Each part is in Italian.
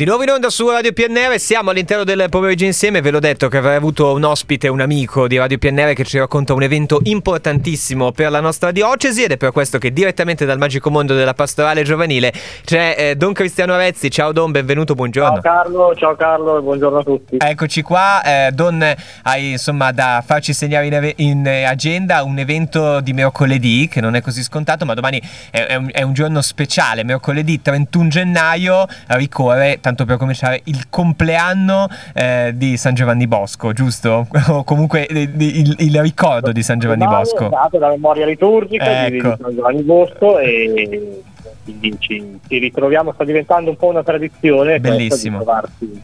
Di nuovo in onda su Radio PNR, siamo all'interno del pomeriggio insieme, ve l'ho detto che avrei avuto un ospite, un amico di Radio PNR che ci racconta un evento importantissimo per la nostra diocesi ed è per questo che direttamente dal magico mondo della pastorale giovanile c'è eh, Don Cristiano Arezzi, ciao Don, benvenuto, buongiorno. Ciao Carlo, ciao Carlo e buongiorno a tutti. Eccoci qua, eh, Don hai insomma da farci segnare in, in, agenda un evento di mercoledì che non è così scontato ma domani è, è, un, è un giorno speciale, mercoledì 31 gennaio ricorre tanto per cominciare, il compleanno eh, di San Giovanni Bosco, giusto? o comunque il, il, il, ricordo di San Giovanni Bosco. Esatto, la memoria liturgica ecco. di, San Giovanni Bosco e quindi ci, ci, ritroviamo, sta diventando un po' una tradizione. Bellissimo. Di trovarci,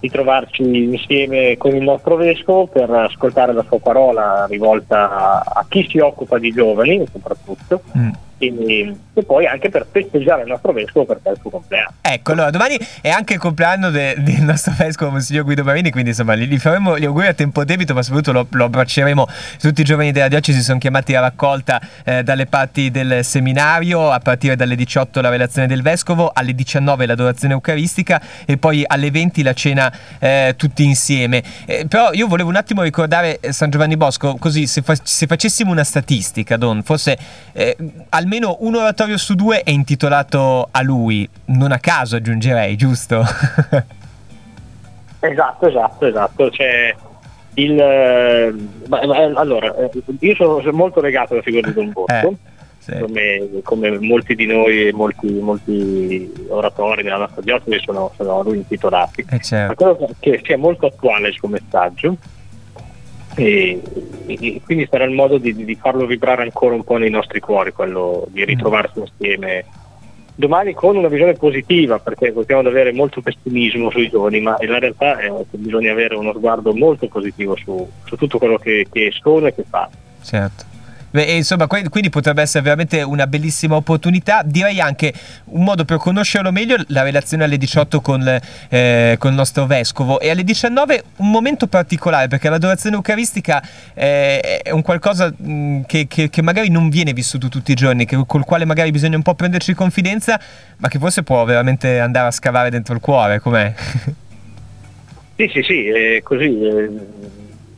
di trovarci insieme con il nostro vescovo per ascoltare la sua parola rivolta a, a chi si occupa di giovani soprattutto. Mm e, e, poi anche per festeggiare il nostro vescovo è il suo compleanno. Ecco, allora domani è anche il compleanno de, del nostro vescovo Monsignor Guido Marini, quindi insomma gli, gli faremo gli auguri a tempo debito, ma soprattutto lo, lo abbracceremo. Tutti i giovani della diocesi sono chiamati a raccolta eh, dalle parti del seminario, a partire dalle 18 la relazione del vescovo, alle 19 l'adorazione eucaristica e poi alle 20 la cena eh, tutti insieme. Eh, però io volevo un attimo ricordare San Giovanni Bosco, così se, fa, se facessimo una statistica, Don, forse eh, al almeno un oratorio su due è intitolato a lui, non a caso aggiungerei, giusto? esatto, esatto, esatto. Cioè, il, eh, allora, eh, io sono molto legato alla figura di Don Bosco. Eh, sì. come, come, molti di noi e molti, molti, oratori della nostra diocesi sono, sono a lui intitolati. Eh certo. Ma quello che, che è molto attuale il suo messaggio e, e, quindi sarà il modo di, di, farlo vibrare ancora un po' nei nostri cuori, quello di mm. ritrovarsi insieme domani con una visione positiva, perché ad avere molto pessimismo sui giovani, ma in realtà è, bisogna avere uno sguardo molto positivo su, su tutto quello che, che sono e che fanno. Certo. Beh, insomma, quindi potrebbe essere veramente una bellissima opportunità. Direi anche un modo per conoscerlo meglio la relazione alle 18 con, eh, con il nostro vescovo e alle 19 un momento particolare perché l'adorazione eucaristica eh, è un qualcosa che, che, che, magari non viene vissuto tutti i giorni, che, col quale magari bisogna un po' prenderci confidenza, ma che forse può veramente andare a scavare dentro il cuore, com'è? Sì, sì, sì, è così. È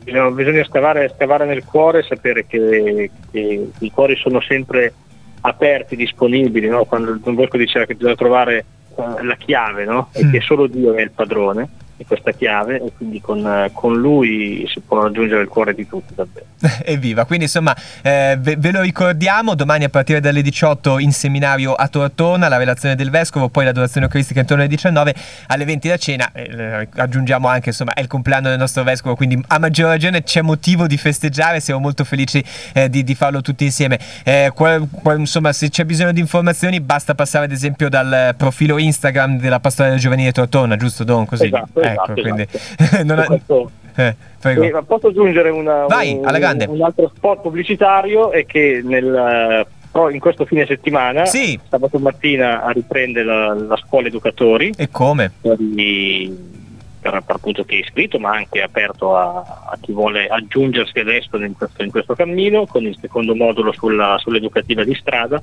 bisogna, bisogna scavare, scavare, nel cuore e sapere che, che, i cuori sono sempre aperti, disponibili, no? quando Don Bosco diceva che bisogna trovare uh, la chiave no? e mm. che solo Dio è il padrone questa chiave e quindi con, con, lui si può raggiungere il cuore di tutti davvero. Evviva, quindi insomma eh, ve, ve, lo ricordiamo, domani a partire dalle 18 in seminario a Tortona, la relazione del Vescovo, poi l'adorazione eucaristica intorno alle 19, alle 20 la cena, eh, aggiungiamo anche insomma è il compleanno del nostro Vescovo, quindi a maggior ragione c'è motivo di festeggiare, siamo molto felici eh, di, di, farlo tutti insieme. Eh, qual, qual, insomma se c'è bisogno di informazioni basta passare ad esempio dal profilo Instagram della Pastorale Giovanile Tortona, giusto Don? Così. Esatto, ecco, esatto. quindi non ha... questo... eh, eh, posso aggiungere una, Vai, un, un, altro spot pubblicitario è che nel, in questo fine settimana, sì. sabato mattina, riprende la, la scuola educatori. E come? Per, per, per appunto chi è iscritto, ma anche aperto a, a chi vuole aggiungersi adesso in questo, in questo, cammino, con il secondo modulo sulla, sull'educativa di strada.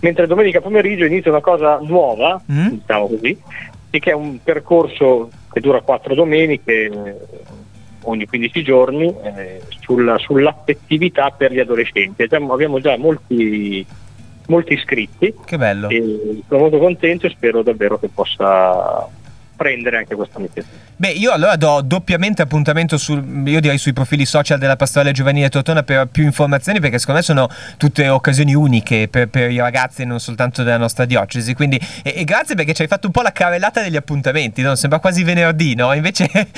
Mentre domenica pomeriggio inizia una cosa nuova, mm. diciamo così, che è un percorso che dura quattro domeniche eh, ogni 15 giorni eh, sulla, sull'affettività per gli adolescenti. Abbiamo già molti, molti iscritti. Che bello. sono molto contento e spero davvero che possa prendere anche questa iniziativa. Beh, io allora do doppiamente appuntamento sul, io direi sui profili social della Pastorale Giovanile Tortona per più informazioni perché secondo me sono tutte occasioni uniche per, per i ragazzi e non soltanto della nostra diocesi. Quindi, e, e, grazie perché ci hai fatto un po' la carrellata degli appuntamenti, no? sembra quasi venerdì, no? Invece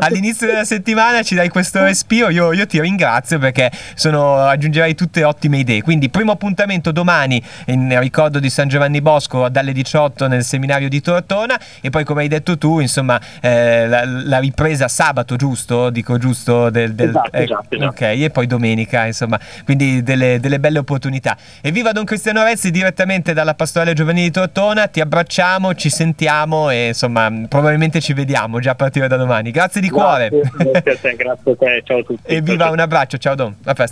all'inizio della settimana ci dai questo respiro, io, io ti ringrazio perché sono, aggiungerai tutte ottime idee. Quindi primo appuntamento domani in ricordo di San Giovanni Bosco dalle 18 nel seminario di Tortona e poi come hai detto tu, insomma eh, la, la, ripresa sabato, giusto? Dico giusto? Del, del, esatto, eh, esatto, esatto. Ok, e poi domenica, insomma, quindi delle, delle belle opportunità. Evviva Don Cristiano Rezzi direttamente dalla Pastorale Giovanile di Tortona, ti abbracciamo, ci sentiamo e insomma probabilmente ci vediamo già a partire da domani. Grazie di grazie, cuore. Grazie a te, grazie a te, ciao a tutti. Evviva, un abbraccio, ciao Don, a presto.